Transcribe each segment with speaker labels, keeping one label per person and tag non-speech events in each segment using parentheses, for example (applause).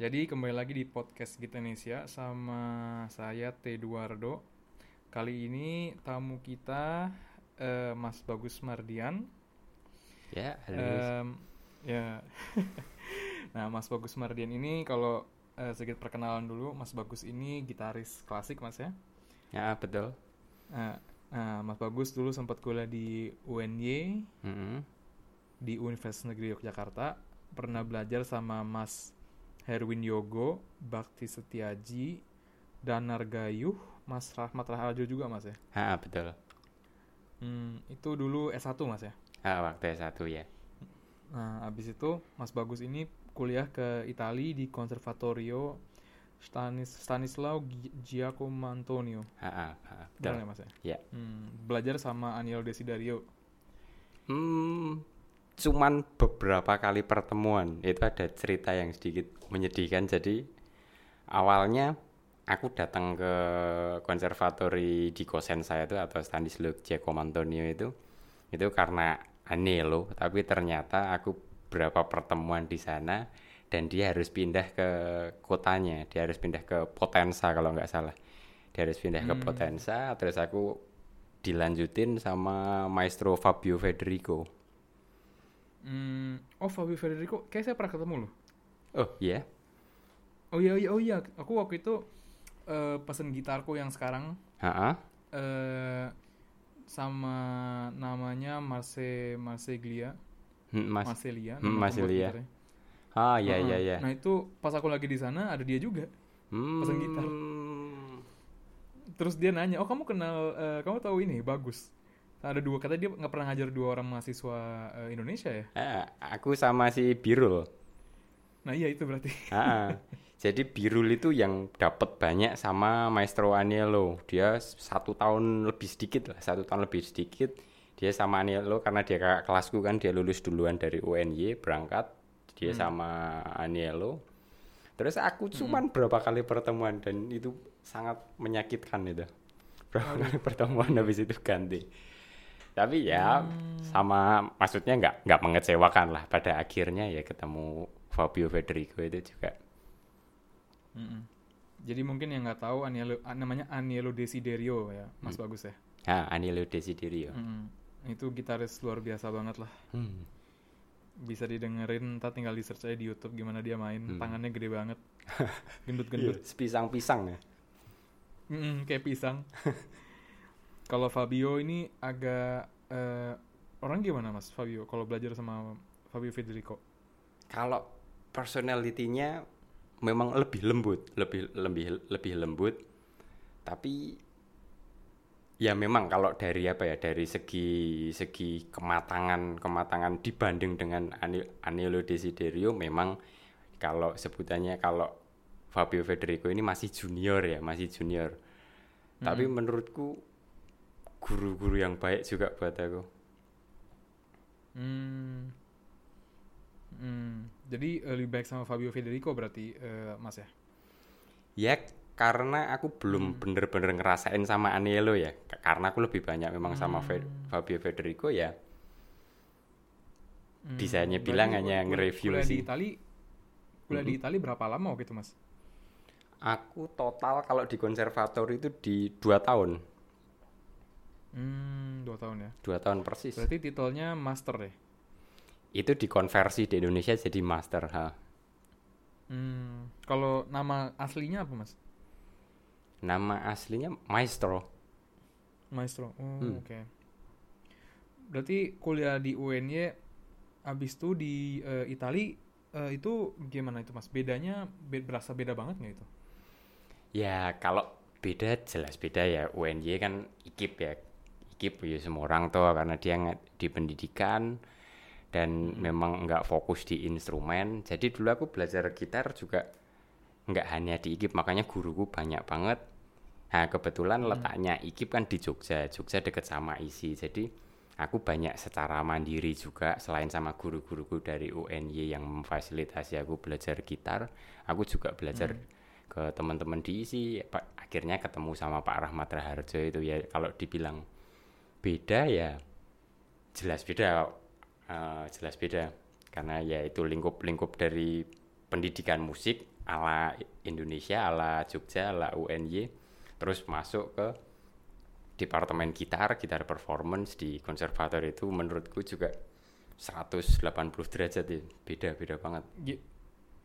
Speaker 1: Jadi kembali lagi di podcast Gita Indonesia sama saya T. Eduardo. Kali ini tamu kita eh, Mas Bagus Mardian.
Speaker 2: Ya, halo.
Speaker 1: Em, ya. (laughs) nah, Mas Bagus Mardian ini kalau eh, sedikit perkenalan dulu, Mas Bagus ini gitaris klasik, Mas ya.
Speaker 2: ya, betul.
Speaker 1: Nah, nah, Mas Bagus dulu sempat kuliah di UNY
Speaker 2: Mm-mm.
Speaker 1: di Universitas Negeri Yogyakarta. Pernah belajar sama Mas Herwin Yogo, Bakti Setiaji, Danar Gayuh, Mas Rahmat Raharjo juga Mas ya.
Speaker 2: Ah, betul.
Speaker 1: Hmm, itu dulu S1 Mas ya.
Speaker 2: Ah, waktu S1 ya.
Speaker 1: Nah, habis itu Mas Bagus ini kuliah ke Italia di Conservatorio Stanis Stanislao Gi- Giacomo Antonio.
Speaker 2: Ah,
Speaker 1: Benar
Speaker 2: betul.
Speaker 1: ya Mas ya?
Speaker 2: Ya.
Speaker 1: Hmm, belajar sama Anielo Desiderio.
Speaker 2: Hmm, cuman beberapa kali pertemuan itu ada cerita yang sedikit menyedihkan. Jadi awalnya aku datang ke konservatori di kosen saya itu atau Stanislao Giacomo Antonio itu itu karena Anelo, tapi ternyata aku berapa pertemuan di sana dan dia harus pindah ke kotanya, dia harus pindah ke Potenza kalau nggak salah. Dia harus pindah ke
Speaker 1: Hmm.
Speaker 2: Potenza, terus aku dilanjutin sama Maestro Fabio Federico.
Speaker 1: Hmm, oh Fabio Federico, kayak saya pernah ketemu loh.
Speaker 2: Oh iya,
Speaker 1: Oh iya, iya, oh iya, aku waktu itu eh, pesen gitarku yang sekarang
Speaker 2: Ha-ha.
Speaker 1: eh sama namanya Marse Marseglia,
Speaker 2: Hmm, Mas.
Speaker 1: Marselia,
Speaker 2: Hmm, Marselia. Ah iya
Speaker 1: Heeh.
Speaker 2: iya iya.
Speaker 1: Nah itu pas aku lagi di sana ada dia juga.
Speaker 2: Hmm.
Speaker 1: pesen gitar. Terus dia nanya, oh kamu kenal, eh, kamu tahu ini bagus. Ada dua, katanya dia nggak pernah ngajar dua orang mahasiswa eh, Indonesia ya.
Speaker 2: Ah, aku sama si Birul.
Speaker 1: Nah iya itu berarti. (laughs)
Speaker 2: Ah, jadi Birul itu yang dapat banyak sama Maestro Anielo. Dia satu tahun lebih sedikit lah, satu tahun lebih sedikit. Dia sama Anielo karena dia kakak kelasku kan dia lulus duluan dari UNY berangkat. Dia sama Anielo. Terus aku cuman berapa kali pertemuan dan itu sangat menyakitkan itu. Berapa kali pertemuan habis itu ganti. Tapi ya sama maksudnya nggak nggak mengecewakan lah pada akhirnya ya ketemu Fabio Federico itu juga
Speaker 1: Mm-mm. Jadi mungkin yang nggak tahu Anielo, ah, namanya Anielo Desiderio ya, Mas
Speaker 2: Hmm.
Speaker 1: Bagus ya.
Speaker 2: Ah, Anilo Desiderio.
Speaker 1: Mm-mm. Itu gitaris luar biasa banget lah.
Speaker 2: Hmm.
Speaker 1: Bisa didengerin, ntar tinggal di search aja di YouTube gimana dia main.
Speaker 2: Hmm.
Speaker 1: Tangannya gede banget. (laughs) Gendut-gendut.
Speaker 2: Iya, Pisang-pisang ya.
Speaker 1: Mm-mm, kayak pisang. (laughs) Kalau Fabio ini agak eh, orang gimana Mas Fabio kalau belajar sama Fabio Federico?
Speaker 2: Kalau personalitinya memang lebih lembut, lebih lebih lebih lembut. Tapi ya memang kalau dari apa ya dari segi segi kematangan kematangan dibanding dengan Ani- Anielo Desiderio memang kalau sebutannya kalau Fabio Federico ini masih junior ya masih junior tapi menurutku guru-guru yang baik juga buat aku
Speaker 1: Hmm. Hmm. Jadi eh, lebih baik sama Fabio Federico berarti eh, Mas ya?
Speaker 2: Ya karena aku belum bener-bener ngerasain sama Anielo ya. Karena aku lebih banyak memang sama Fe- Fabio Federico ya.
Speaker 1: Hmm,
Speaker 2: Bisanya bilang hanya nge-review
Speaker 1: kuliah di
Speaker 2: sih.
Speaker 1: Itali kuliah di Itali berapa lama waktu itu Mas?
Speaker 2: Aku total kalau di konservatori itu di dua tahun,
Speaker 1: Hmm, dua tahun ya.
Speaker 2: dua tahun persis.
Speaker 1: Berarti titelnya master ya?
Speaker 2: Itu dikonversi di Indonesia jadi master. Ha.
Speaker 1: Hmm. Kalau nama aslinya apa Mas?
Speaker 2: Nama aslinya Maestro.
Speaker 1: Maestro. Oh,
Speaker 2: Hmm.
Speaker 1: oke. Berarti kuliah di UNY habis itu di eh, Itali eh, itu gimana itu Mas? Bedanya be- berasa beda banget nggak itu?
Speaker 2: Ya kalau beda jelas beda ya. UNY kan IKIP ya. IKIP ya semua orang tuh karena dia di pendidikan dan memang nggak fokus di instrumen. Jadi dulu aku belajar gitar juga nggak hanya di IKIP, makanya guruku banyak banget. Nah kebetulan letaknya IKIP kan di Jogja, Jogja deket sama ISI. Jadi aku banyak secara mandiri juga selain sama guru-guruku dari UNY yang memfasilitasi aku belajar gitar, aku juga belajar ke teman-teman di ISI. Akhirnya ketemu sama Pak Rahmat Raharjo itu ya kalau dibilang beda ya jelas beda eh, jelas beda karena ya itu lingkup-lingkup dari pendidikan musik ala Indonesia, ala Jogja, ala UNY, terus masuk ke departemen gitar, gitar performance di konservator itu menurutku juga 180 derajat ya, beda-beda banget.
Speaker 1: Gi-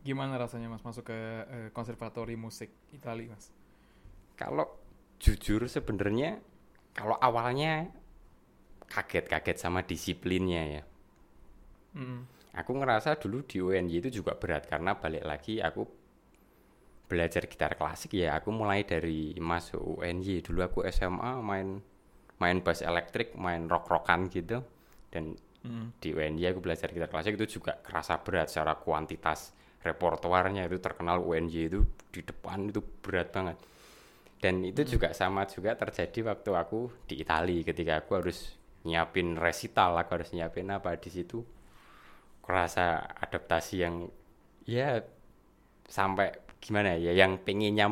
Speaker 1: gimana rasanya mas masuk ke eh, konservatori musik Italia mas?
Speaker 2: Kalau jujur sebenarnya kalau awalnya kaget-kaget sama disiplinnya ya.
Speaker 1: Mm.
Speaker 2: Aku ngerasa dulu di UNY itu juga berat karena balik lagi aku belajar gitar klasik ya aku mulai dari masuk UNY dulu aku SMA main main bass elektrik main rock rockan gitu dan
Speaker 1: Mm.
Speaker 2: di UNY aku belajar gitar klasik itu juga kerasa berat secara kuantitas repertoarnya itu terkenal UNY itu di depan itu berat banget dan itu juga sama juga terjadi waktu aku di Italia ketika aku harus nyiapin resital aku harus nyiapin apa di situ. Kerasa adaptasi yang ya sampai gimana ya yang pengennya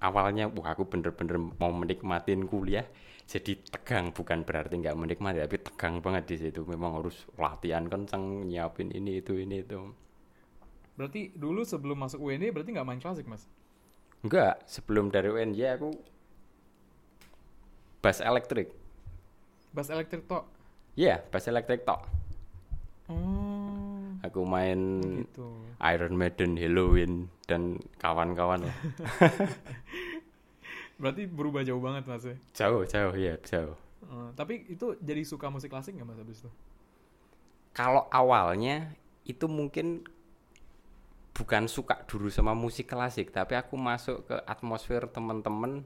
Speaker 2: awalnya wah aku bener-bener mau menikmatin kuliah. Jadi tegang bukan berarti nggak menikmati tapi tegang banget di situ. Memang harus latihan kenceng nyiapin ini itu ini itu.
Speaker 1: Berarti dulu sebelum masuk UNY berarti nggak main klasik mas?
Speaker 2: enggak sebelum dari UNJ aku bass elektrik
Speaker 1: Bass elektrik tok.
Speaker 2: ya bass elektrik tok
Speaker 1: Oh,
Speaker 2: aku main
Speaker 1: gitu.
Speaker 2: Iron Maiden Halloween dan kawan-kawan lah (laughs)
Speaker 1: Berarti berubah jauh banget mas ya.
Speaker 2: jauh jauh ya jauh
Speaker 1: Eh, tapi itu jadi suka musik klasik nggak mas abis itu?
Speaker 2: kalau awalnya itu mungkin bukan suka dulu sama musik klasik tapi aku masuk ke atmosfer temen-temen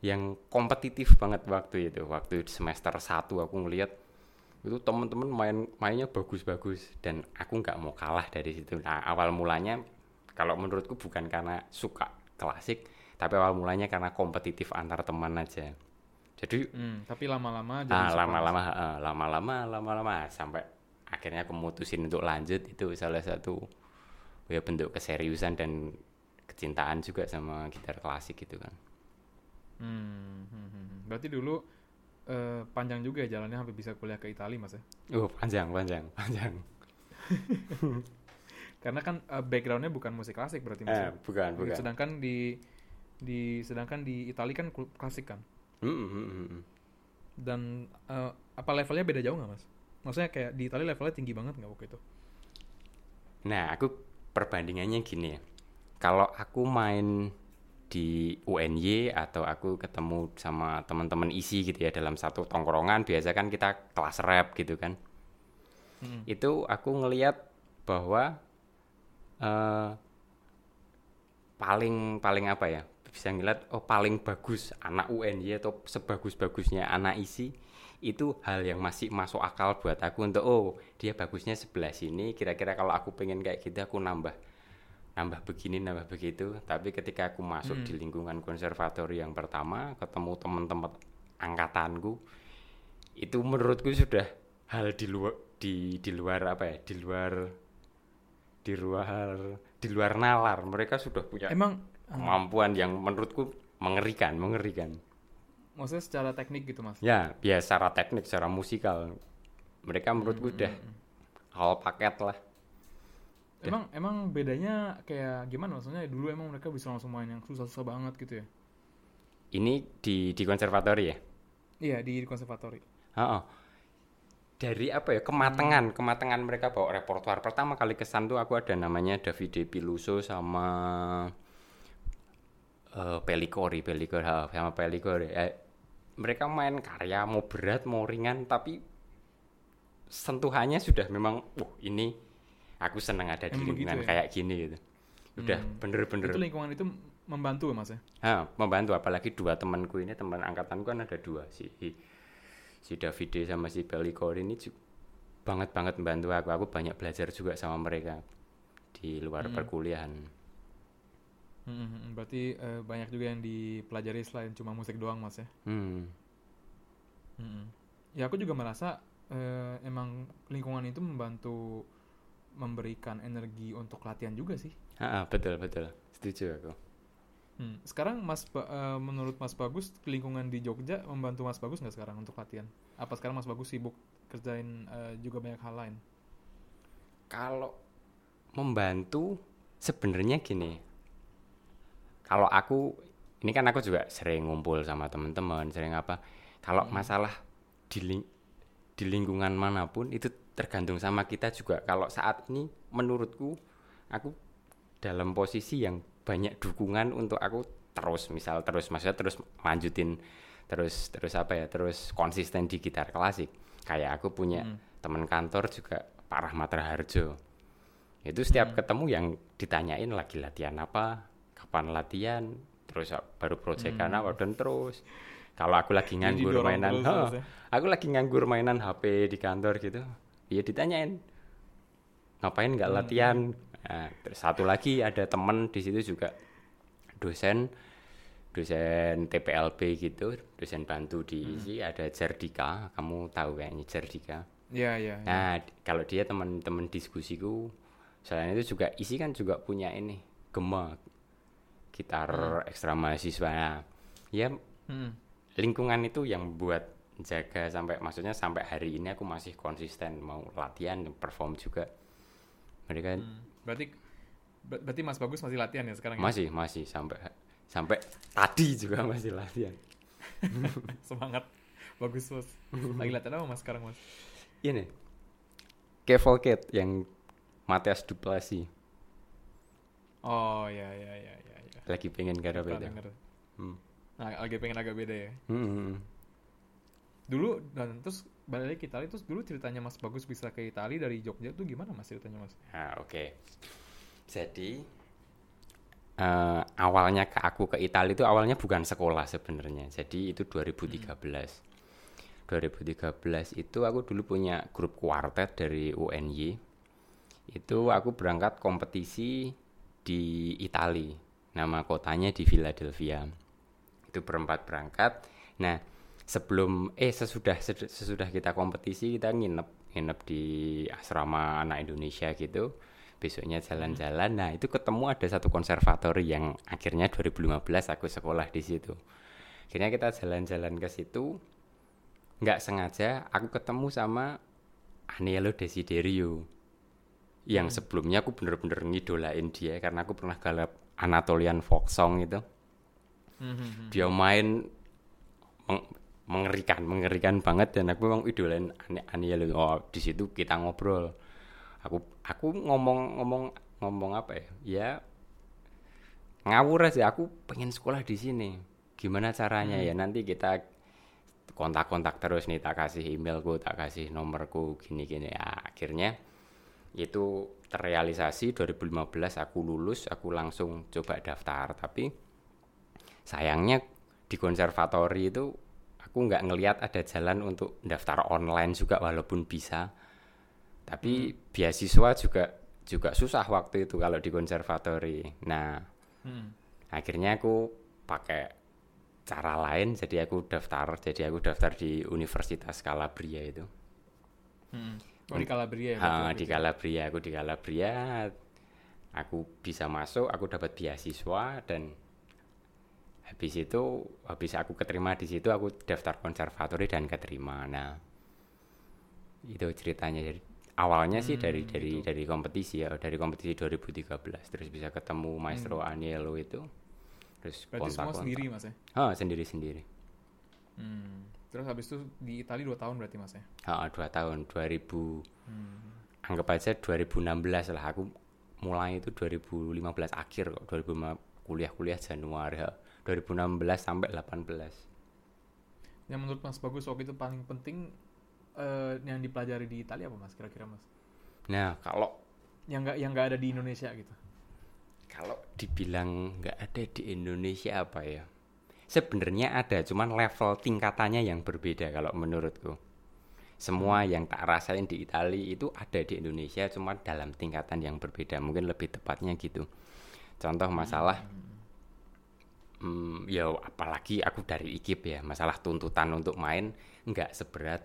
Speaker 2: yang kompetitif banget waktu itu. Waktu semester 1 aku ngeliat itu temen-temen main mainnya bagus-bagus dan aku nggak mau kalah dari situ. Nah awal mulanya kalau menurutku bukan karena suka klasik tapi awal mulanya karena kompetitif antar teman aja. Jadi
Speaker 1: Hmm, tapi lama-lama
Speaker 2: Ah, lama-lama, heeh, lama-lama, lama-lama sampai akhirnya aku memutusin untuk lanjut. Itu salah satu ya bentuk keseriusan dan kecintaan juga sama gitar klasik gitu kan.
Speaker 1: Hmm, hmm, hmm, hmm. Berarti dulu eh, panjang juga ya jalannya sampai bisa kuliah ke Italia mas ya?
Speaker 2: Oh panjang, panjang, panjang. (laughs)
Speaker 1: Karena kan eh, backgroundnya bukan musik klasik berarti mas.
Speaker 2: Eh,
Speaker 1: ya?
Speaker 2: bukan, bukan.
Speaker 1: Sedangkan di di sedangkan di Italia kan klasik kan.
Speaker 2: Mm, mm, mm, mm.
Speaker 1: Dan eh, apa levelnya beda jauh nggak mas? Maksudnya kayak di Italia levelnya tinggi banget nggak waktu itu?
Speaker 2: Nah, aku perbandingannya gini ya. Kalau aku main di UNY atau aku ketemu sama teman-teman isi gitu ya dalam satu tongkrongan biasa kan kita kelas rap gitu kan.
Speaker 1: Hmm.
Speaker 2: itu aku ngelihat bahwa eh paling paling apa ya bisa ngeliat oh paling bagus anak UNY atau sebagus-bagusnya anak isi itu hal yang masih masuk akal buat aku untuk oh dia bagusnya sebelah sini kira-kira kalau aku pengen kayak gitu aku nambah nambah begini nambah begitu. Tapi ketika aku masuk
Speaker 1: Hmm.
Speaker 2: di lingkungan konservatori yang pertama ketemu teman-teman angkatanku itu menurutku sudah hal di luar di di luar apa ya? Di luar di luar di luar nalar. Mereka sudah punya
Speaker 1: Emang eh,
Speaker 2: kemampuan yang menurutku mengerikan mengerikan.
Speaker 1: Maksudnya secara teknik gitu mas?
Speaker 2: ya ya secara teknik secara musikal. Mereka menurutku
Speaker 1: Hmm,
Speaker 2: udah
Speaker 1: hmm, hmm.
Speaker 2: hal paket lah
Speaker 1: Emang emang bedanya kayak gimana maksudnya dulu emang mereka bisa langsung main yang susah-susah banget gitu ya?
Speaker 2: ini di di konservatori ya
Speaker 1: Iya di konservatori.
Speaker 2: Heeh. dari apa ya kematangan kematangan mereka bawa repertoar pertama kali kesan tuh aku ada namanya Davide Piluso sama eh Pelicori Pelicori ha, sama Pelicori Eh, mereka main karya mau berat mau ringan tapi sentuhannya sudah memang wah ini aku seneng ada di
Speaker 1: Emang
Speaker 2: lingkungan
Speaker 1: ya?
Speaker 2: kayak gini gitu udah
Speaker 1: Hmm.
Speaker 2: bener-bener
Speaker 1: Itu lingkungan itu membantu ya mas ya?
Speaker 2: Ah, membantu apalagi dua temanku ini teman angkatanku kan ada dua si si Davide sama si Pelicor ini banget banget membantu aku aku banyak belajar juga sama mereka di luar
Speaker 1: Hmm.
Speaker 2: perkuliahan
Speaker 1: Hmm, hmm, hmm. Berarti eh, banyak juga yang dipelajari selain cuma musik doang mas ya?
Speaker 2: hmm.
Speaker 1: Hmm, hmm. Ya aku juga merasa eh, emang lingkungan itu membantu memberikan energi untuk latihan juga sih.
Speaker 2: Ah, ah, betul betul setuju aku
Speaker 1: Hmm. Sekarang Mas Ba- eh, menurut Mas Bagus lingkungan di Jogja membantu Mas Bagus nggak sekarang untuk latihan? Apa sekarang Mas Bagus sibuk kerjain eh, juga banyak hal lain?
Speaker 2: kalau membantu sebenarnya gini kalau aku ini kan aku juga sering ngumpul sama teman-teman sering apa kalau masalah di ling- di lingkungan mana pun itu tergantung sama kita juga. Kalau saat ini menurutku aku dalam posisi yang banyak dukungan untuk aku terus misal terus maksudnya terus lanjutin terus terus apa ya terus konsisten di gitar klasik. Kayak aku punya teman kantor juga Pak Rahmat Raharjo. Itu setiap ketemu yang ditanyain lagi latihan apa kapan latihan terus baru proyekan apa dan terus. Kalau aku lagi nganggur mainan
Speaker 1: terus
Speaker 2: "Hah,
Speaker 1: terus ya.
Speaker 2: aku lagi nganggur mainan HP di kantor gitu iya ditanyain ngapain nggak latihan nah, terus satu lagi ada temen di situ juga dosen dosen TPLB gitu dosen bantu di isi ada Jardika kamu tahu kayaknya Jardika
Speaker 1: Iya, iya. iya.
Speaker 2: Nah, kalau dia teman-teman diskusiku, selain itu juga isi kan juga punya ini gema gitar ekstra mahasiswa. Nah, ya
Speaker 1: Hmm.
Speaker 2: lingkungan itu yang buat jaga sampai maksudnya sampai hari ini aku masih konsisten mau latihan perform juga. Mereka
Speaker 1: Hmm. Berarti ber- berarti Mas Bagus masih latihan ya sekarang ya?
Speaker 2: masih masih sampai sampai tadi juga masih latihan. (laughs)
Speaker 1: Semangat. Bagus, Mas. Lagi latihan apa Mas sekarang, Mas?
Speaker 2: Ini Cavalcade yang Matias Duplasi
Speaker 1: Oh, iya iya iya iya iya.
Speaker 2: lagi pengen itu.
Speaker 1: denger.
Speaker 2: Hmm.
Speaker 1: Nah, lagi pengen agak beda ya.
Speaker 2: Hmm.
Speaker 1: Dulu dan terus balik ke Itali terus dulu ceritanya Mas Bagus bisa ke Itali dari Jogja tuh gimana Mas ceritanya, Mas?
Speaker 2: Nah, oke. Jadi eh, awalnya ke aku ke Italia itu awalnya bukan sekolah sebenarnya. Jadi itu 2013. 2013 itu aku dulu punya grup kuartet dari UNY. Itu aku berangkat kompetisi di Italia. Nama kotanya di Philadelphia. Itu berempat berangkat. Nah, sebelum eh sesudah sesudah kita kompetisi kita nginep nginep di asrama anak Indonesia gitu. Besoknya jalan-jalan. Nah itu ketemu ada satu konservatori yang akhirnya 2015 aku sekolah di situ. Akhirnya kita jalan-jalan ke situ. Nggak sengaja aku ketemu sama Anielo Desiderio yang sebelumnya aku bener-bener ngidolain dia karena aku pernah galap Anatolian folk song itu.
Speaker 1: Hmm,
Speaker 2: dia main mengerikan mengerikan banget. Dan aku memang idolain Ani Aniel oh di situ kita ngobrol. Aku aku ngomong ngomong ngomong apa ya? Ya ngawur aja. Aku pengen sekolah di sini. Gimana caranya ya? Nanti kita kontak-kontak terus nih. Tak kasih emailku tak kasih nomorku gini-gini. Ya akhirnya itu terrealisasi. 2015 aku lulus aku langsung coba daftar. Tapi sayangnya di konservatori itu aku nggak ngelihat ada jalan untuk daftar online juga walaupun bisa tapi beasiswa juga juga susah waktu itu kalau di konservatori nah
Speaker 1: Hmm.
Speaker 2: akhirnya aku pakai cara lain jadi aku daftar jadi aku daftar di Universitas Calabria itu
Speaker 1: Hmm. Oh, di Calabria ya? Berarti
Speaker 2: di
Speaker 1: itu?
Speaker 2: Calabria aku di Calabria aku bisa masuk aku dapat beasiswa dan habis itu habis aku keterima di situ aku daftar konservatori dan keterima nah itu ceritanya jadi awalnya sih
Speaker 1: Hmm,
Speaker 2: dari dari
Speaker 1: gitu.
Speaker 2: dari kompetisi ya dari kompetisi 2013 terus bisa ketemu Maestro Anielo itu terus
Speaker 1: Hmm. Berarti semua
Speaker 2: kontak-kontak.
Speaker 1: sendiri, Mas ya?
Speaker 2: Ah, sendiri sendiri
Speaker 1: Hmm. Terus habis itu di Itali 2 tahun berarti, Mas ya?
Speaker 2: Ah, dua tahun 2000
Speaker 1: Hmm.
Speaker 2: anggap aja 2016 lah aku mulai itu 2015 akhir kok 2005 kuliah-kuliah Januari. 2016 sampai 18
Speaker 1: Yang menurut Mas Bagus waktu itu paling penting eh, yang dipelajari di Italia apa Mas kira-kira Mas?
Speaker 2: nah kalau
Speaker 1: Yang nggak yang nggak ada di Indonesia gitu.
Speaker 2: kalau dibilang nggak ada di Indonesia apa ya? Sebenarnya ada cuman level tingkatannya yang berbeda kalau menurutku. Semua yang tak rasain di Italia itu ada di Indonesia cuma dalam tingkatan yang berbeda mungkin lebih tepatnya gitu. Contoh masalah Hmm, ya apalagi aku dari IKIP ya masalah tuntutan untuk main nggak seberat.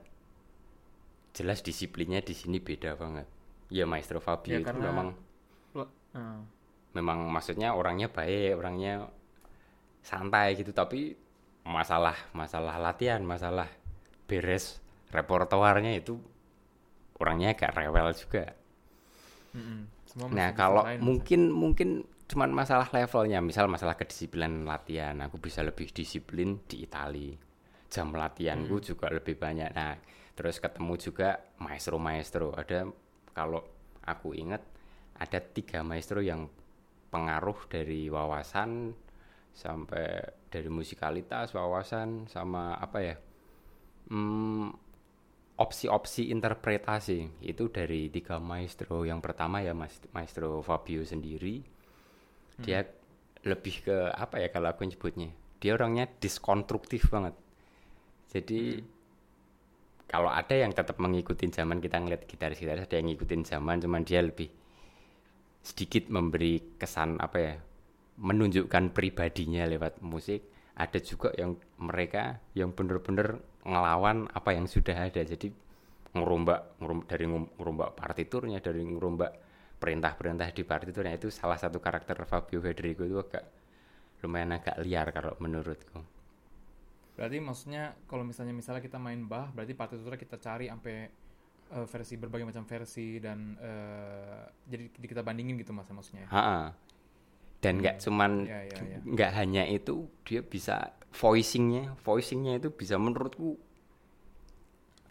Speaker 2: Jelas disiplinnya di sini beda banget. Ya Maestro Fabio
Speaker 1: Ya,
Speaker 2: itu
Speaker 1: karena-
Speaker 2: memang
Speaker 1: Lo- eh,
Speaker 2: memang maksudnya orangnya baik orangnya santai gitu tapi masalah masalah latihan masalah beres repertoarnya itu orangnya agak rewel juga.
Speaker 1: Mm-mm. Semua mesti
Speaker 2: Nah, kalau mungkin mungkin cuman masalah levelnya misal masalah kedisiplinan latihan aku bisa lebih disiplin di Itali. Jam latihanku
Speaker 1: Hmm.
Speaker 2: juga lebih banyak. Nah terus ketemu juga maestro maestro ada kalau aku ingat ada tiga maestro yang pengaruh dari wawasan sampai dari musikalitas wawasan sama apa ya hmm, opsi-opsi interpretasi. Itu dari tiga maestro. Yang pertama ya mas maestro Fabio sendiri dia lebih ke apa ya kalau aku nyebutnya? Dia orangnya diskonstruktif banget. Jadi kalau ada yang tetap mengikuti zaman kita ngeliat gitaris-gitaris ada yang ngikutin zaman cuman dia lebih sedikit memberi kesan apa ya menunjukkan pribadinya lewat musik. Ada juga yang mereka yang bener-bener ngelawan apa yang sudah ada. Jadi ngerombak ngerom- dari ngerombak partiturnya dari ngerombak perintah-perintah di partiturnya itu salah satu karakter Fabio Federico itu agak lumayan agak liar kalau menurutku
Speaker 1: Berarti maksudnya kalau misalnya misalnya kita main Bach, berarti partiturnya kita cari sampai eh, versi berbagai macam versi dan eh, jadi kita bandingin gitu mas maksudnya.
Speaker 2: Ha-ha. dan nggak cuman
Speaker 1: Ya ya ya.
Speaker 2: nggak hanya itu dia bisa voicingnya voicingnya itu bisa menurutku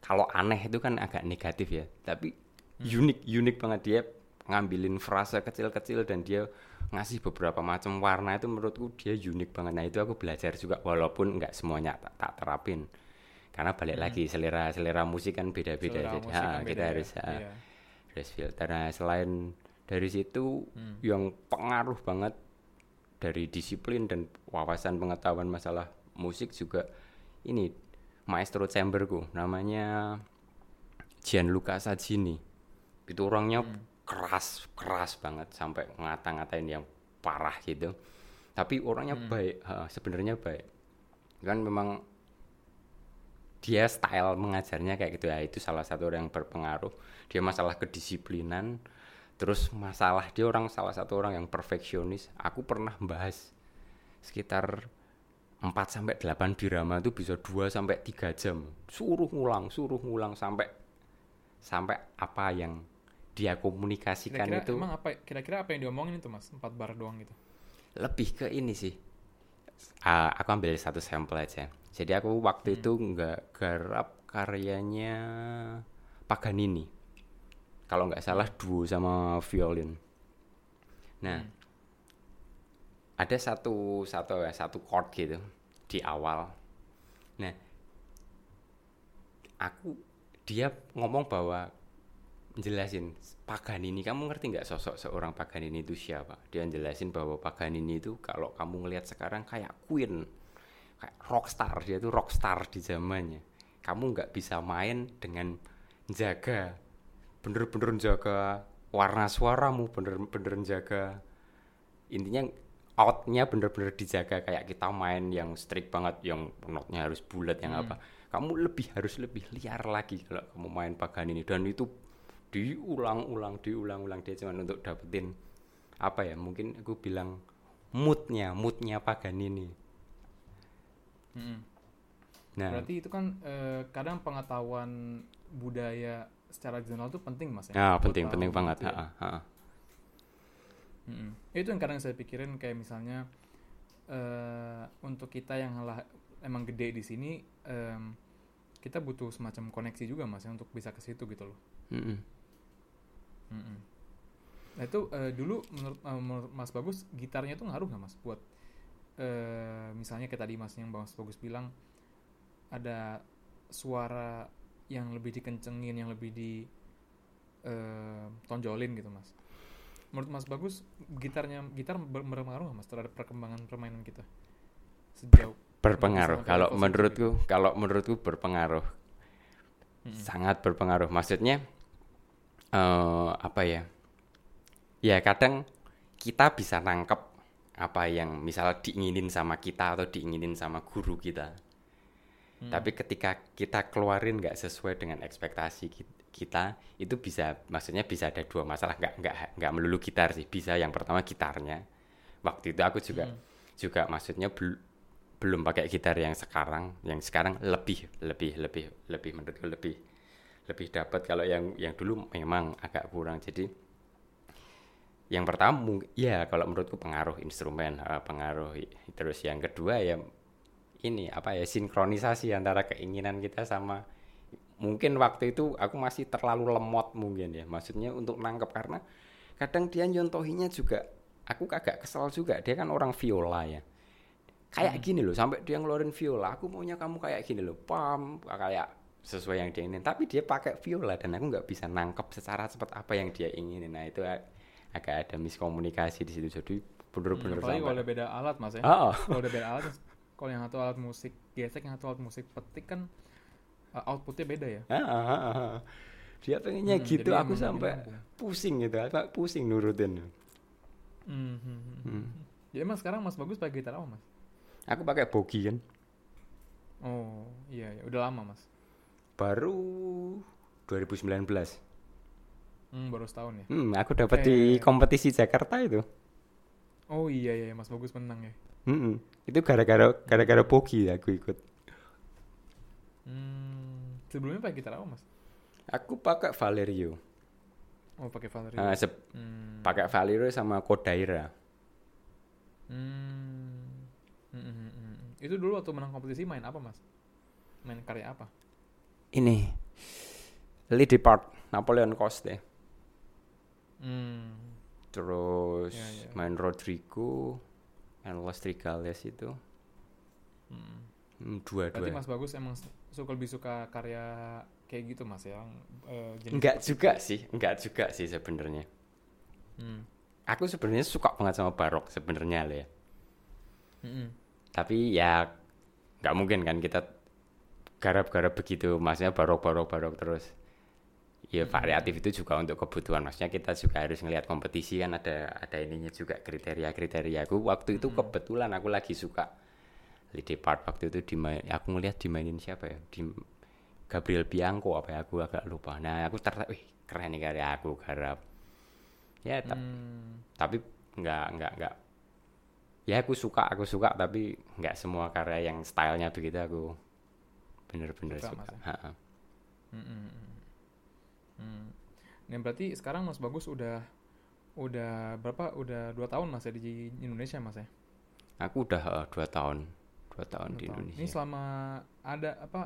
Speaker 2: kalau aneh itu kan agak negatif ya tapi unik unik banget dia ngambilin frasa kecil-kecil dan dia ngasih beberapa macam warna itu menurutku dia unik banget nah itu aku belajar juga walaupun nggak semuanya tak, tak terapin karena balik lagi selera selera musik kan beda-beda jadi ha,
Speaker 1: kan
Speaker 2: kita
Speaker 1: beda ya.
Speaker 2: harus ha,
Speaker 1: Iya.
Speaker 2: harus filter nah selain dari situ
Speaker 1: Hmm.
Speaker 2: yang pengaruh banget dari disiplin dan wawasan pengetahuan masalah musik juga ini maestro chamberku namanya Gianluca Saggini itu orangnya
Speaker 1: Hmm.
Speaker 2: Keras keras banget sampai ngata-ngatain yang parah gitu. Tapi orangnya
Speaker 1: Hmm.
Speaker 2: baik ha, sebenarnya baik. Kan memang dia style mengajarnya kayak gitu ya itu salah satu orang yang berpengaruh. Dia masalah kedisiplinan terus masalah dia orang salah satu orang yang perfeksionis. Aku pernah bahas sekitar 4 sampai 8 birama itu bisa 2 sampai 3 jam. Suruh ngulang suruh ngulang sampai sampai apa yang dia komunikasikan
Speaker 1: Kira-kira
Speaker 2: itu
Speaker 1: emang apa kira-kira apa yang diomongin itu mas? Empat bar doang gitu.
Speaker 2: lebih ke ini sih. Ah, aku ambil satu sampel aja. Jadi aku waktu itu nggak garap karyanya Paganini. Kalau nggak salah duo sama violin. Nah ada satu satu ya satu chord gitu di awal. Nah aku dia ngomong bahwa jelasin Paganini kamu ngerti nggak sosok seorang Paganini itu siapa? Dia jelasin bahwa Paganini itu kalau kamu ngelihat sekarang kayak Queen kayak rockstar dia tuh rockstar di zamannya. Kamu nggak bisa main dengan jaga bener-bener jaga warna suaramu bener-bener jaga intinya outnya bener-bener dijaga kayak kita main yang strict banget yang notnya harus bulat yang apa. Kamu lebih harus lebih liar lagi kalau kamu main Paganini. Dan itu diulang-ulang diulang-ulang dia cuma untuk dapetin apa ya mungkin aku bilang moodnya moodnya Paganini
Speaker 1: Mm-mm.
Speaker 2: nah
Speaker 1: Berarti itu kan eh, kadang pengetahuan budaya secara general itu penting mas ya. Buat
Speaker 2: penting penting banget
Speaker 1: gitu ya.
Speaker 2: ha, ha.
Speaker 1: Mm-mm. Itu yang kadang saya pikirin kayak misalnya eh untuk kita yang lah, emang gede di sini em, kita butuh semacam koneksi juga mas ya untuk bisa ke situ gitu loh.
Speaker 2: Mm-mm.
Speaker 1: Nah itu eh, dulu menurut, eh, menurut Mas Bagus gitarnya itu ngaruh nggak Mas? Buat eh, misalnya kayak tadi Mas yang Mas Bagus bilang ada suara yang lebih dikencengin, yang lebih di eh, tonjolin gitu Mas. Menurut Mas Bagus gitarnya gitar ber- berpengaruh nggak Mas terhadap perkembangan permainan kita? Sejauh
Speaker 2: berpengaruh. Kalau menurutku kalau menurutku berpengaruh. Sangat berpengaruh. Maksudnya eh apa ya? Ya kadang kita bisa nangkep apa yang misal diinginin sama kita atau diinginin sama guru kita.
Speaker 1: Hmm.
Speaker 2: tapi ketika kita keluarin nggak sesuai dengan ekspektasi ki- kita itu bisa maksudnya bisa ada dua masalah. Nggak nggak nggak melulu gitar sih bisa yang pertama gitarnya. Waktu itu aku juga
Speaker 1: Hmm.
Speaker 2: juga maksudnya bel- belum pakai gitar yang sekarang. Yang sekarang lebih lebih lebih lebih menurutku lebih lebih dapat kalau yang yang dulu memang agak kurang. Jadi yang pertama ya kalau menurutku pengaruh instrumen eh, pengaruh terus yang kedua ya ini apa ya sinkronisasi antara keinginan kita sama mungkin waktu itu aku masih terlalu lemot mungkin ya. Maksudnya untuk nangkep karena kadang dia nyontohinya juga aku agak kesel juga. Dia kan orang viola ya. Kayak gini loh sampai dia ngeluarin viola aku maunya kamu kayak gini loh. Pam kayak sesuai yang dia inginin tapi dia pakai viola dan aku nggak bisa nangkep secara cepat apa yang dia inginin. Nah itu ag- agak ada miskomunikasi di situ. Jadi bener-bener
Speaker 1: Hmm, kalau ada beda alat mas ya.
Speaker 2: Oh, (laughs)
Speaker 1: kalau udah beda alat kalau yang satu alat musik gesek yang satu alat musik petik kan uh, outputnya beda ya.
Speaker 2: Ah, ah, ah, ah. dia pengennya
Speaker 1: Hmm,
Speaker 2: gitu aku sampai
Speaker 1: nyambung.
Speaker 2: pusing gitu. Aku pusing nurutin.
Speaker 1: Hmm, hmm, hmm.
Speaker 2: Hmm.
Speaker 1: jadi mas sekarang mas bagus pakai gitar apa mas?
Speaker 2: Aku pakai bogi kan.
Speaker 1: Oh iya, iya. udah lama mas
Speaker 2: baru 2019
Speaker 1: hmm, baru setahun ya
Speaker 2: hmm, aku dapat
Speaker 1: Eh.
Speaker 2: di kompetisi Jakarta itu
Speaker 1: oh iya iya mas bagus menang ya
Speaker 2: Mm-mm. itu gara-gara gara-gara bogi aku ikut
Speaker 1: hmm, sebelumnya pakai gitar apa mas
Speaker 2: aku pakai Valerio
Speaker 1: oh pakai Valerio
Speaker 2: sep-
Speaker 1: hmm.
Speaker 2: pakai Valerio sama Kodaira
Speaker 1: Hmm. Hmm, hmm, hmm, hmm. Itu dulu waktu menang kompetisi main apa mas? Main karya apa?
Speaker 2: Ini Lady Part Napoleon Coste
Speaker 1: Hmm.
Speaker 2: terus
Speaker 1: Ya, ya.
Speaker 2: main Rodrigo and Los Trigales itu
Speaker 1: Hmm.
Speaker 2: Hmm,
Speaker 1: Berarti
Speaker 2: dua-dua
Speaker 1: Mas Bagus emang suka lebih suka karya kayak gitu Mas yang eh, jenis
Speaker 2: enggak juga sih enggak juga sih sebenarnya
Speaker 1: Hmm.
Speaker 2: aku sebenarnya suka banget sama barok sebenarnya lah ya
Speaker 1: Mm-mm.
Speaker 2: tapi ya nggak mungkin kan kita garap-garap begitu maksudnya barok-barok barok terus. Ya variatif itu juga untuk kebutuhan. Maksudnya kita juga harus ngelihat kompetisi kan ada ada ininya juga kriteria-kriteria. Aku waktu itu kebetulan aku lagi suka Lady Part waktu itu dimain aku ngelihat dimainin siapa ya? Di Gabriel Bianco apa ya? Aku agak lupa. Nah aku tertarik wih keren nih karya aku garap. Ya ta-
Speaker 1: Hmm.
Speaker 2: tapi nggak nggak nggak. Ya aku suka aku suka tapi nggak semua karya yang stylenya begitu aku bener-bener
Speaker 1: Suka,
Speaker 2: suka,
Speaker 1: Mas, ya? Hmm. Nah berarti sekarang Mas Bagus udah udah berapa? Udah dua tahun Mas ya di Indonesia Mas ya?
Speaker 2: aku udah eh, dua tahun dua tahun
Speaker 1: Dua
Speaker 2: di
Speaker 1: tahun.
Speaker 2: Indonesia
Speaker 1: Ini selama ada apa?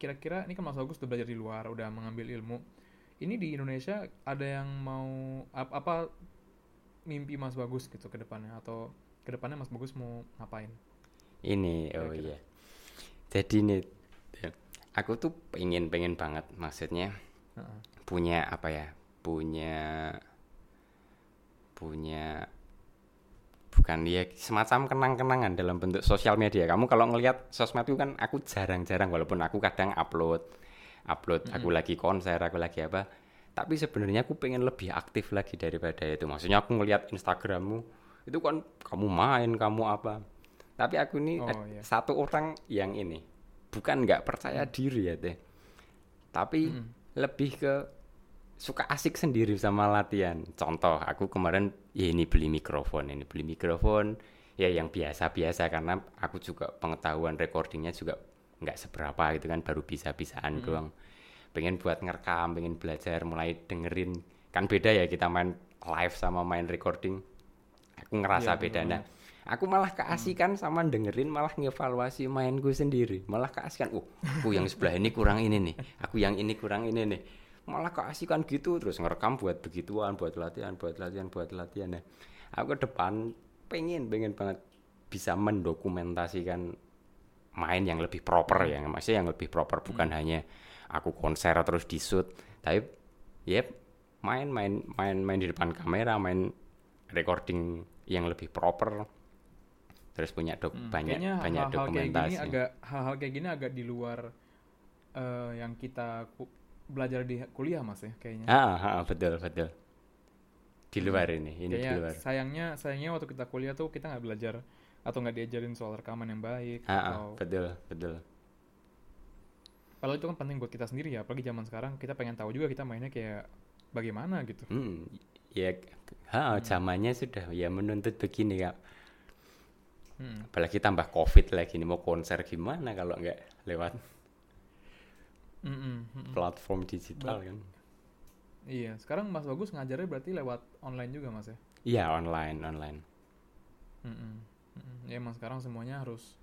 Speaker 1: Kira-kira ini kan Mas Bagus udah belajar di luar, udah mengambil ilmu. Ini di Indonesia ada yang mau ap- apa, mimpi Mas Bagus gitu ke depannya atau ke depannya Mas Bagus mau ngapain?
Speaker 2: ini oh iya jadi nih aku tuh pengen pengen banget maksudnya
Speaker 1: Heeh.
Speaker 2: punya apa ya punya punya bukan ya semacam kenang-kenangan dalam bentuk sosial media. Kamu kalau ngelihat sosmed itu kan aku jarang-jarang walaupun aku kadang upload upload aku lagi konser aku lagi apa. Tapi sebenarnya aku pengen lebih aktif lagi daripada itu. Maksudnya aku ngelihat Instagrammu itu kan kamu main kamu apa. Tapi aku ini
Speaker 1: Oh,
Speaker 2: ad-
Speaker 1: iya.
Speaker 2: satu orang yang ini bukan nggak percaya diri ya teh tapi
Speaker 1: Mm.
Speaker 2: lebih ke suka asik sendiri sama latihan. Contoh, aku kemarin ya ini beli mikrofon, ini beli mikrofon ya yang biasa-biasa karena aku juga pengetahuan recordingnya juga nggak seberapa gitu kan baru bisa-bisaan doang. Pengen buat ngerekam, pengen belajar mulai dengerin kan beda ya kita main live sama main recording. Aku ngerasa
Speaker 1: Iya,
Speaker 2: beda. Nah, aku malah keasikan sama dengerin malah ngevaluasi mainku sendiri. Malah keasikan uh aku yang sebelah ini kurang ini nih. Aku yang ini kurang ini nih. Malah keasikan gitu terus ngerekam buat begituan buat latihan buat latihan buat latihan. Nah aku ke depan pengen pengen banget bisa mendokumentasikan main yang lebih proper ya. Maksudnya yang lebih proper bukan hanya aku konser terus di shoot. Tapi ya main main main main di depan kamera main recording yang lebih proper terus punya dok
Speaker 1: Hmm,
Speaker 2: banyak
Speaker 1: Kayaknya
Speaker 2: banyak
Speaker 1: hal-hal kayak gini
Speaker 2: dokumentasi.
Speaker 1: agak hal-hal kayak gini agak di luar eh, yang kita belajar di kuliah mas ya kayaknya.
Speaker 2: ah, ah, betul betul. Di luar ini ini di
Speaker 1: Kayaknya
Speaker 2: luar.
Speaker 1: sayangnya sayangnya waktu kita kuliah tuh kita nggak belajar atau nggak diajarin soal rekaman yang baik
Speaker 2: ah, ah,
Speaker 1: atau
Speaker 2: betul betul.
Speaker 1: Padahal itu kan penting buat kita sendiri ya apalagi zaman sekarang kita pengen tahu juga kita mainnya kayak bagaimana gitu.
Speaker 2: Hmm, ya ha, zamannya sudah ya menuntut begini kak
Speaker 1: Hmm.
Speaker 2: apalagi tambah covid lagi nih mau konser gimana kalau nggak lewat
Speaker 1: Mm, mm, mm, mm.
Speaker 2: platform digital
Speaker 1: Ba-
Speaker 2: kan
Speaker 1: Iya, sekarang Mas Bagus ngajarnya berarti lewat online juga Mas ya?
Speaker 2: iya online online.
Speaker 1: Mm-mm. Ya emang sekarang semuanya harus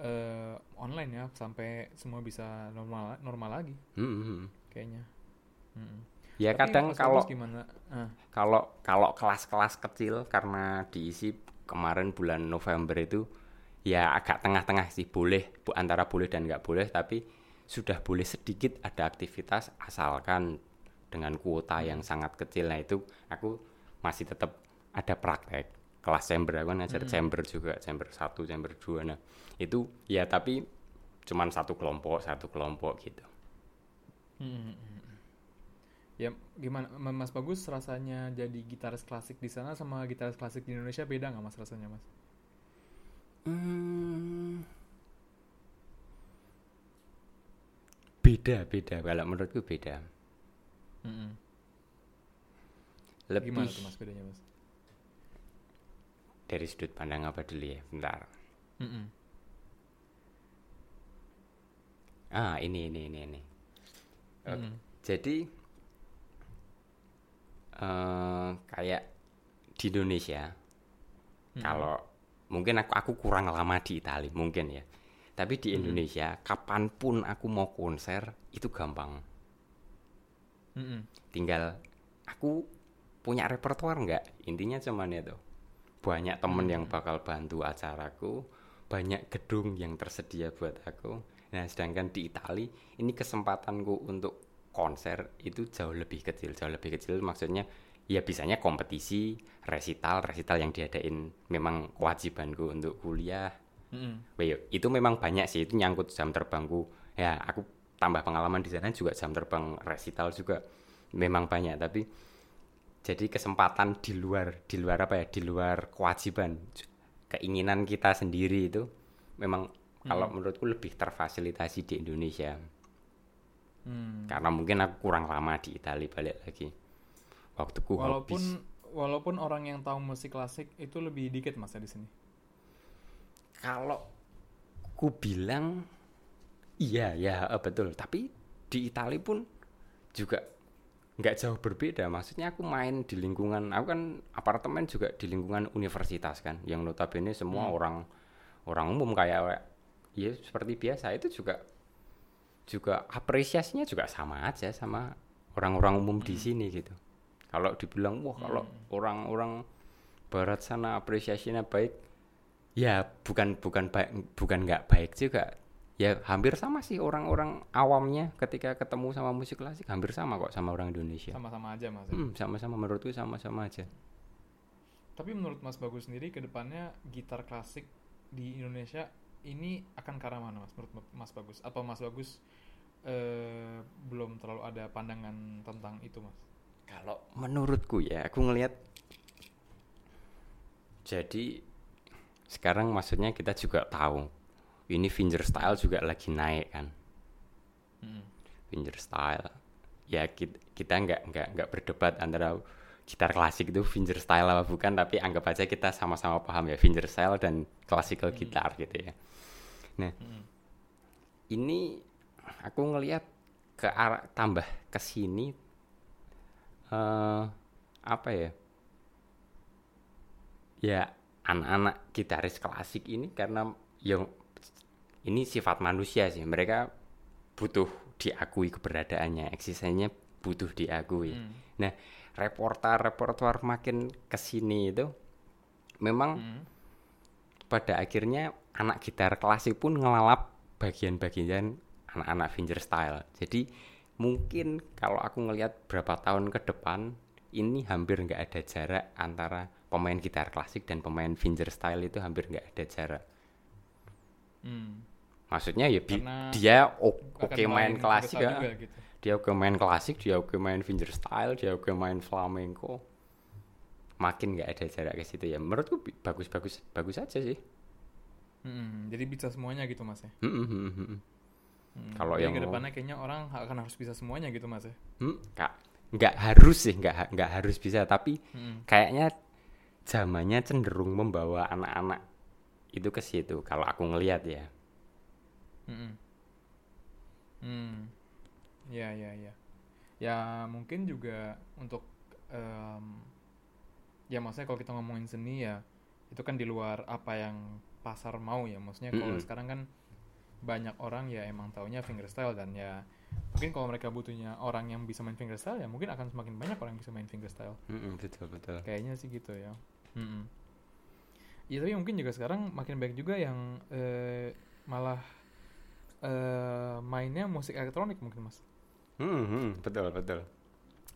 Speaker 1: eh, online ya sampai semua bisa normal normal lagi
Speaker 2: Mm-mm.
Speaker 1: kayaknya. Mm-mm.
Speaker 2: ya
Speaker 1: Tapi
Speaker 2: kadang kalau
Speaker 1: gimana? Ah,
Speaker 2: kalau kalau kelas-kelas kecil karena diisi kemarin bulan November itu ya agak tengah-tengah sih. Boleh antara boleh dan nggak boleh tapi sudah boleh sedikit ada aktivitas asalkan dengan kuota yang sangat kecil. Nah itu aku masih tetap ada praktek. Kelas chamber aku kan ngajar
Speaker 1: Mm-mm.
Speaker 2: chamber juga chamber satu chamber dua. Nah itu ya tapi cuman satu kelompok satu kelompok gitu.
Speaker 1: Mm-mm, mm-mm. Ya gimana Mas Bagus rasanya jadi gitaris klasik di sana sama gitaris klasik di Indonesia beda nggak Mas rasanya Mas?
Speaker 2: Hmm. Beda, beda. Kalau menurutku beda.
Speaker 1: Mm-mm.
Speaker 2: Lebih
Speaker 1: Gimana tuh Mas bedanya Mas?
Speaker 2: dari sudut pandang apa dulu ya? Bentar.
Speaker 1: Mm-mm.
Speaker 2: Ah, ini, ini, ini, ini. Oke.
Speaker 1: Mm-mm.
Speaker 2: Jadi eh kayak di Indonesia,
Speaker 1: Mm-mm.
Speaker 2: kalau mungkin aku aku kurang lama di Italia, mungkin ya. Tapi di
Speaker 1: Mm-mm.
Speaker 2: Indonesia, kapan pun aku mau konser itu gampang.
Speaker 1: Mm-mm.
Speaker 2: tinggal aku punya repertoar nggak intinya cuman itu banyak temen yang
Speaker 1: Hmm.
Speaker 2: bakal bantu acaraku banyak gedung yang tersedia buat aku nah sedangkan di Itali ini kesempatanku untuk konser itu jauh lebih kecil jauh lebih kecil. Maksudnya ya bisanya kompetisi resital resital yang diadain memang kewajibanku untuk kuliah.
Speaker 1: Mm-mm.
Speaker 2: Wih, itu memang banyak sih itu nyangkut jam terbangku. Ya aku tambah pengalaman di sana juga jam terbang resital juga memang banyak. Tapi jadi kesempatan di luar di luar apa ya di luar kewajiban keinginan kita sendiri itu memang kalau menurutku lebih terfasilitasi di Indonesia
Speaker 1: Hmm.
Speaker 2: karena mungkin aku kurang lama di Italia balik lagi waktuku
Speaker 1: Walaupun
Speaker 2: habis
Speaker 1: walaupun orang yang tahu musik klasik itu lebih dikit Mas ya di sini.
Speaker 2: kalau ku bilang iya ya eh, betul tapi di Italia pun juga nggak jauh berbeda maksudnya aku main di lingkungan aku kan apartemen juga di lingkungan universitas kan yang notabene semua
Speaker 1: Hmm.
Speaker 2: orang orang umum kayak ya seperti biasa itu juga juga apresiasinya juga sama aja sama orang-orang umum di sini gitu. Kalau dibilang wah kalau orang-orang barat sana apresiasinya baik ya bukan bukan baik bukan nggak baik juga. Ya hampir sama sih orang-orang awamnya ketika ketemu sama musik klasik hampir sama kok sama orang Indonesia.
Speaker 1: Sama-sama aja Mas.
Speaker 2: Hmm, sama-sama menurutku sama-sama aja.
Speaker 1: Tapi menurut Mas Bagus sendiri ke depannya gitar klasik di Indonesia ini akan ke arah mana Mas menurut Mas Bagus? Apa Mas Bagus eh, belum terlalu ada pandangan tentang itu Mas?
Speaker 2: kalau menurutku ya aku ngelihat jadi sekarang maksudnya kita juga tahu ini fingerstyle juga lagi naik kan
Speaker 1: Mm-mm.
Speaker 2: fingerstyle ya kita, kita nggak nggak nggak berdebat antara gitar klasik itu fingerstyle apa bukan tapi anggap aja kita sama-sama paham ya fingerstyle dan classical gitar gitu ya nah
Speaker 1: Mm-mm.
Speaker 2: ini aku ngelihat ke arah tambah ke sini eh apa ya ya anak-anak gitaris klasik ini karena yang ini sifat manusia sih mereka butuh diakui keberadaannya eksistensinya butuh diakui
Speaker 1: Mm.
Speaker 2: nah repertoar makin ke sini itu memang
Speaker 1: Mm.
Speaker 2: Pada akhirnya anak gitar klasik pun ngelalap bagian-bagian anak-anak fingerstyle. Jadi mungkin kalau aku ngelihat berapa tahun ke depan ini hampir nggak ada jarak antara pemain gitar klasik dan pemain fingerstyle itu hampir nggak ada jarak.
Speaker 1: Mm.
Speaker 2: Maksudnya ya bi-
Speaker 1: Karena
Speaker 2: dia oke main
Speaker 1: main
Speaker 2: klasik ya.
Speaker 1: gitu.
Speaker 2: Dia oke main klasik, dia oke main fingerstyle, dia oke main flamenco. Makin nggak ada jarak ke situ ya. Menurutku bagus-bagus bagus aja sih.
Speaker 1: Mm-mm. Jadi bisa semuanya gitu Mas ya.
Speaker 2: Hmm, hmm, hmm, hmm.
Speaker 1: Mm.
Speaker 2: Kalau yang
Speaker 1: ke
Speaker 2: mau-
Speaker 1: depannya kayaknya orang akan harus bisa semuanya gitu Mas ya.
Speaker 2: Hmm, nggak nggak harus sih nggak nggak harus bisa tapi
Speaker 1: Mm.
Speaker 2: kayaknya zamannya cenderung membawa anak-anak itu ke situ kalau aku ngelihat ya
Speaker 1: Mm-mm. Hmm. Ya, ya, ya. Ya, mungkin juga untuk em, ya maksudnya kalau kita ngomongin seni ya itu kan di luar apa yang pasar mau ya maksudnya kalau
Speaker 2: Mm-mm.
Speaker 1: sekarang kan banyak orang ya emang taunya fingerstyle dan ya mungkin kalau mereka butuhnya orang yang bisa main fingerstyle ya mungkin akan semakin banyak orang yang bisa main fingerstyle
Speaker 2: Mm-mm, betul betul
Speaker 1: kayaknya sih gitu ya Mm-mm. Iya tapi mungkin juga sekarang makin banyak juga yang eh, malah eh, mainnya musik elektronik mungkin mas
Speaker 2: Hmm, hmm, betul betul.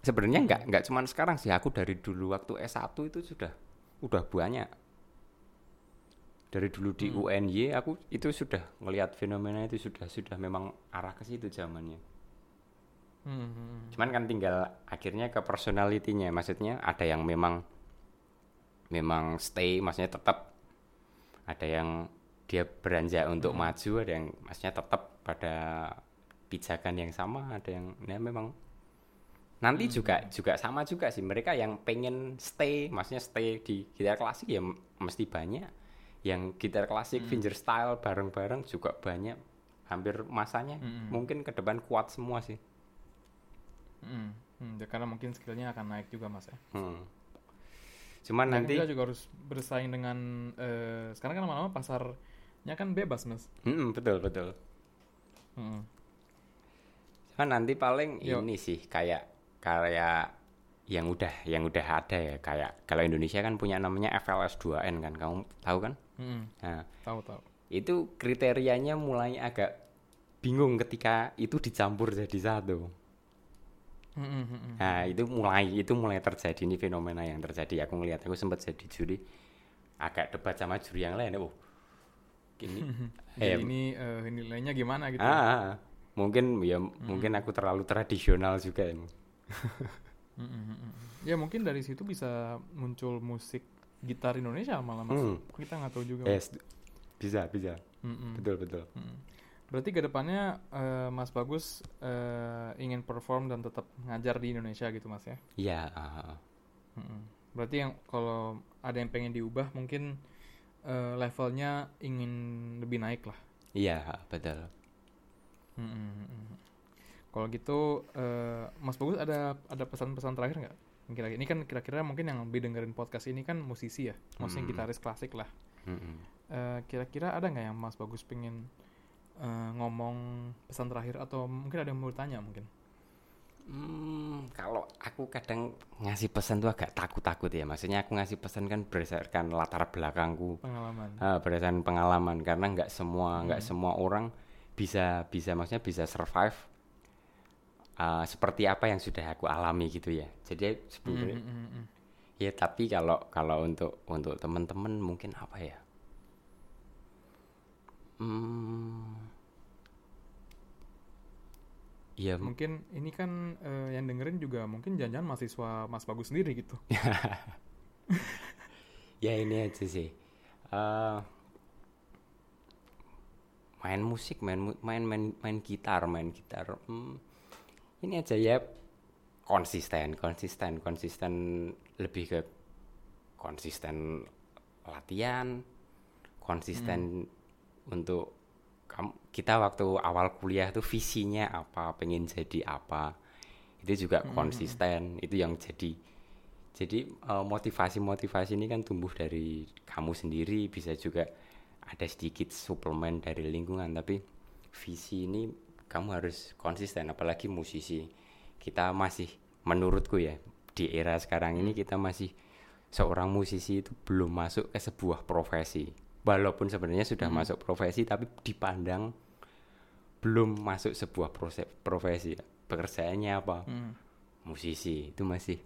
Speaker 2: Sebenarnya nggak nggak cuman sekarang sih. Aku dari dulu waktu S1 itu sudah udah banyak. Dari dulu di
Speaker 1: Hmm.
Speaker 2: UNY aku itu sudah ngelihat fenomena itu sudah sudah memang arah ke situ zamannya.
Speaker 1: Hmm, hmm, hmm.
Speaker 2: Cuman kan tinggal akhirnya ke personalitinya. Maksudnya ada yang memang memang stay, maksudnya tetap ada yang dia beranjak untuk
Speaker 1: Hmm.
Speaker 2: maju, ada yang maksudnya tetap pada pijakan yang sama, ada yang ya memang nanti
Speaker 1: Hmm.
Speaker 2: juga juga sama juga sih mereka yang pengen stay, maksudnya stay di gitar klasik ya mesti banyak. Yang gitar klasik
Speaker 1: Hmm.
Speaker 2: fingerstyle bareng-bareng juga banyak. Hampir masanya
Speaker 1: Hmm.
Speaker 2: mungkin ke depan kuat semua sih.
Speaker 1: Hmm, hmm, ya karena mungkin skillnya akan naik juga mas ya.
Speaker 2: Hmm. Cuman
Speaker 1: Dan
Speaker 2: nanti
Speaker 1: kita juga harus bersaing dengan eh, sekarang kan lama-lama pasarnya kan bebas mas.
Speaker 2: Hmm, betul betul.
Speaker 1: Hmm.
Speaker 2: Cuman nanti paling
Speaker 1: Yo.
Speaker 2: ini sih kayak kayak yang udah yang udah ada ya kayak kalau Indonesia kan punya namanya FLS 2N kan kamu tahu kan?
Speaker 1: Hmm,
Speaker 2: Nah,
Speaker 1: tahu tahu.
Speaker 2: itu kriterianya mulai agak bingung ketika itu dicampur jadi satu.
Speaker 1: Hmm, hmm, hmm, hmm.
Speaker 2: Nah, itu mulai itu mulai terjadi ini fenomena yang terjadi. Aku ngelihat aku sempat jadi juri agak debat sama juri yang lain. Oh, ini (laughs) eh,
Speaker 1: ini eh, nilainya gimana gitu?
Speaker 2: ah, ah, mungkin ya mungkin aku terlalu tradisional juga. ini.
Speaker 1: Hmm, hmm, hmm, hmm. Ya mungkin dari situ bisa muncul musik gitar Indonesia malah mas.
Speaker 2: Hmm.
Speaker 1: Kita nggak tahu juga.
Speaker 2: Yes, bisa bisa.
Speaker 1: Hmm.
Speaker 2: Betul betul.
Speaker 1: Mm. Berarti ke depannya eh, Mas Bagus eh, ingin perform dan tetap ngajar di Indonesia gitu Mas ya?
Speaker 2: Iya, ah, ah.
Speaker 1: Mm-mm. Berarti yang kalau ada yang pengen diubah mungkin eh, levelnya ingin lebih naik lah.
Speaker 2: iya betul.
Speaker 1: Mm-mm. Kalau gitu eh, Mas Bagus ada ada pesan-pesan terakhir nggak? Kira-kira ini kan kira-kira mungkin yang lebih dengerin podcast ini kan musisi ya, maksudnya
Speaker 2: Hmm.
Speaker 1: gitaris klasik lah.
Speaker 2: Mm-mm.
Speaker 1: Eh, kira-kira ada nggak yang Mas Bagus pengen eh, ngomong pesan terakhir atau mungkin ada yang mau tanya mungkin?
Speaker 2: Hmm, kalau aku kadang ngasih pesan tuh agak takut-takut ya. Maksudnya aku ngasih pesan kan berdasarkan latar belakangku,
Speaker 1: pengalaman.
Speaker 2: ah, berdasarkan pengalaman. Karena nggak semua nggak
Speaker 1: Hmm.
Speaker 2: semua orang bisa bisa maksudnya bisa survive ah, seperti apa yang sudah aku alami gitu ya. Jadi sebenarnya
Speaker 1: Mm, mm, mm, mm.
Speaker 2: ya tapi kalau kalau untuk untuk teman-teman mungkin apa ya? Hmm, ya
Speaker 1: Mungkin ini kan eh, yang dengerin juga mungkin jangan-jangan mahasiswa Mas Bagus sendiri gitu. (laughs) (laughs)
Speaker 2: ya ini aja sih Eh, main musik main main main main gitar main gitar hmm, ini aja ya konsisten konsisten konsisten lebih ke konsisten latihan konsisten untuk kamu kita waktu awal kuliah tuh visinya apa pengen jadi apa. Itu juga konsisten itu yang jadi jadi eh, motivasi-motivasi ini kan tumbuh dari kamu sendiri, bisa juga ada sedikit suplemen dari lingkungan, tapi visi ini kamu harus konsisten, apalagi musisi. Kita masih, menurutku ya, di era sekarang ini kita masih seorang musisi itu belum masuk ke sebuah profesi. Walaupun sebenarnya sudah masuk profesi, tapi dipandang belum masuk sebuah profesi. Pekerjaannya apa?
Speaker 1: Mm.
Speaker 2: musisi itu masih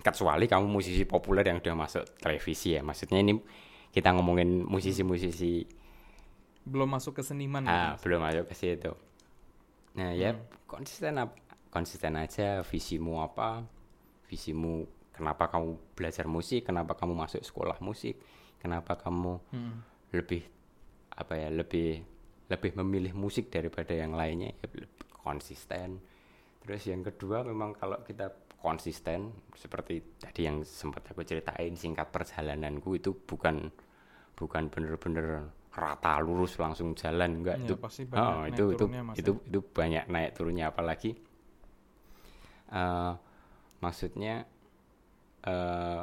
Speaker 2: kecuali kamu musisi populer yang udah masuk televisi ya maksudnya ini kita ngomongin musisi-musisi
Speaker 1: Belum masuk ke seniman
Speaker 2: ah
Speaker 1: gitu.
Speaker 2: belum masuk ke situ nah ya konsisten ap- konsisten aja visimu apa visimu kenapa kamu belajar musik kenapa kamu masuk sekolah musik kenapa kamu
Speaker 1: Mm.
Speaker 2: lebih apa ya lebih lebih memilih musik daripada yang lainnya ya lebih konsisten terus yang kedua memang kalau kita konsisten seperti tadi yang sempat aku ceritain singkat perjalananku itu bukan bukan bener-bener rata lurus langsung jalan enggak.
Speaker 1: Iya,
Speaker 2: itu oh,
Speaker 1: naik
Speaker 2: itu itu
Speaker 1: Mas,
Speaker 2: itu
Speaker 1: ya.
Speaker 2: itu banyak naik turunnya. Apalagi eh maksudnya eh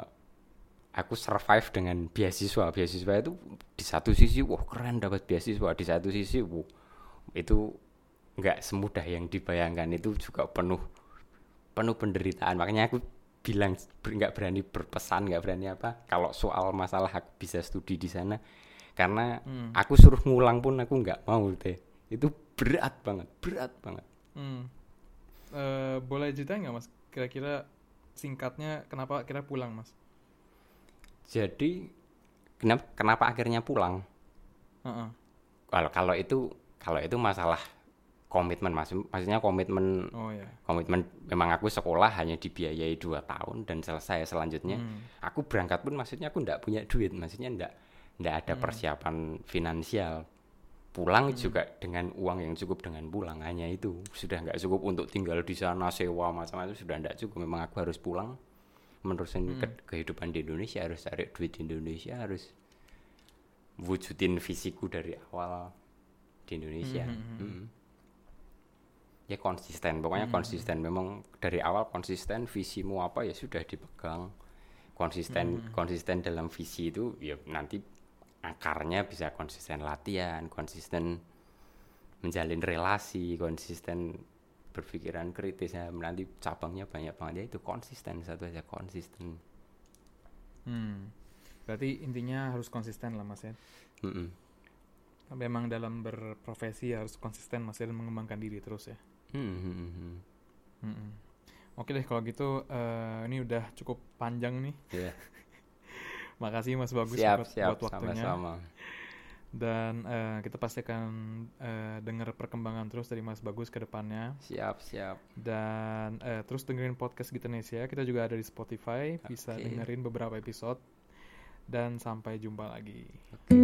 Speaker 2: aku survive dengan beasiswa. Beasiswa itu di satu sisi wah keren dapat beasiswa. Di satu sisi wah itu nggak semudah yang dibayangkan. Itu juga penuh penuh penderitaan. Makanya aku bilang nggak berani berpesan nggak berani apa. Kalau soal masalah aku bisa studi di sana karena
Speaker 1: Hmm.
Speaker 2: aku suruh ngulang pun aku nggak mau teh itu berat banget berat banget
Speaker 1: Hmm. Eh, boleh cerita nggak mas? Kira-kira singkatnya kenapa kira pulang mas?
Speaker 2: jadi kenapa kenapa akhirnya pulang
Speaker 1: Heeh.
Speaker 2: kalau kalau itu kalau itu masalah komitmen mas maksudnya komitmen
Speaker 1: Oh ya.
Speaker 2: komitmen memang aku sekolah hanya dibiayai dua tahun dan selesai selanjutnya
Speaker 1: Hmm.
Speaker 2: aku berangkat pun maksudnya aku ndak punya duit maksudnya ndak ndak ada
Speaker 1: Hmm.
Speaker 2: persiapan finansial pulang
Speaker 1: Hmm.
Speaker 2: juga dengan uang yang cukup dengan pulang hanya itu sudah nggak cukup untuk tinggal di sana sewa macam-macam sudah ndak cukup memang aku harus pulang menerusin
Speaker 1: Hmm.
Speaker 2: ke- kehidupan di Indonesia harus cari duit di Indonesia harus wujudin visiku dari awal di Indonesia
Speaker 1: Hmm, hmm, hmm.
Speaker 2: Mm. ya konsisten pokoknya
Speaker 1: Hmm.
Speaker 2: konsisten memang dari awal konsisten visimu apa ya sudah dipegang konsisten
Speaker 1: Hmm.
Speaker 2: konsisten dalam visi itu ya nanti akarnya bisa konsisten latihan konsisten menjalin relasi konsisten berpikiran kritis ya nanti cabangnya banyak banget ya itu konsisten satu aja konsisten
Speaker 1: Hmm. Berarti intinya harus konsisten lah mas ya.
Speaker 2: Mm-mm.
Speaker 1: Memang dalam berprofesi harus konsisten mas ya dan mengembangkan diri terus ya.
Speaker 2: Mm-mm.
Speaker 1: Mm-mm. Oke deh kalau gitu eh, ini udah cukup panjang nih.
Speaker 2: Ya, (laughs)
Speaker 1: Makasih Mas Bagus
Speaker 2: siap
Speaker 1: buat,
Speaker 2: siap
Speaker 1: buat waktunya.
Speaker 2: sama-sama
Speaker 1: Dan eh, kita pasti akan eh, dengar perkembangan terus dari Mas Bagus ke depannya.
Speaker 2: siap siap
Speaker 1: Dan eh, terus dengerin podcast Gitanesia. Kita juga ada di Spotify. Bisa
Speaker 2: Oke.
Speaker 1: dengerin beberapa episode. Dan sampai jumpa lagi.
Speaker 2: Oke.